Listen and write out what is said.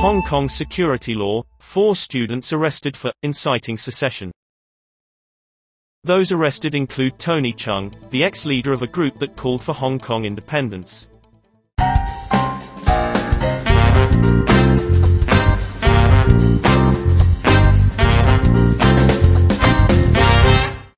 Hong Kong security law, four students arrested for inciting secession. Those arrested include Tony Chung, the ex-leader of a group that called for Hong Kong independence.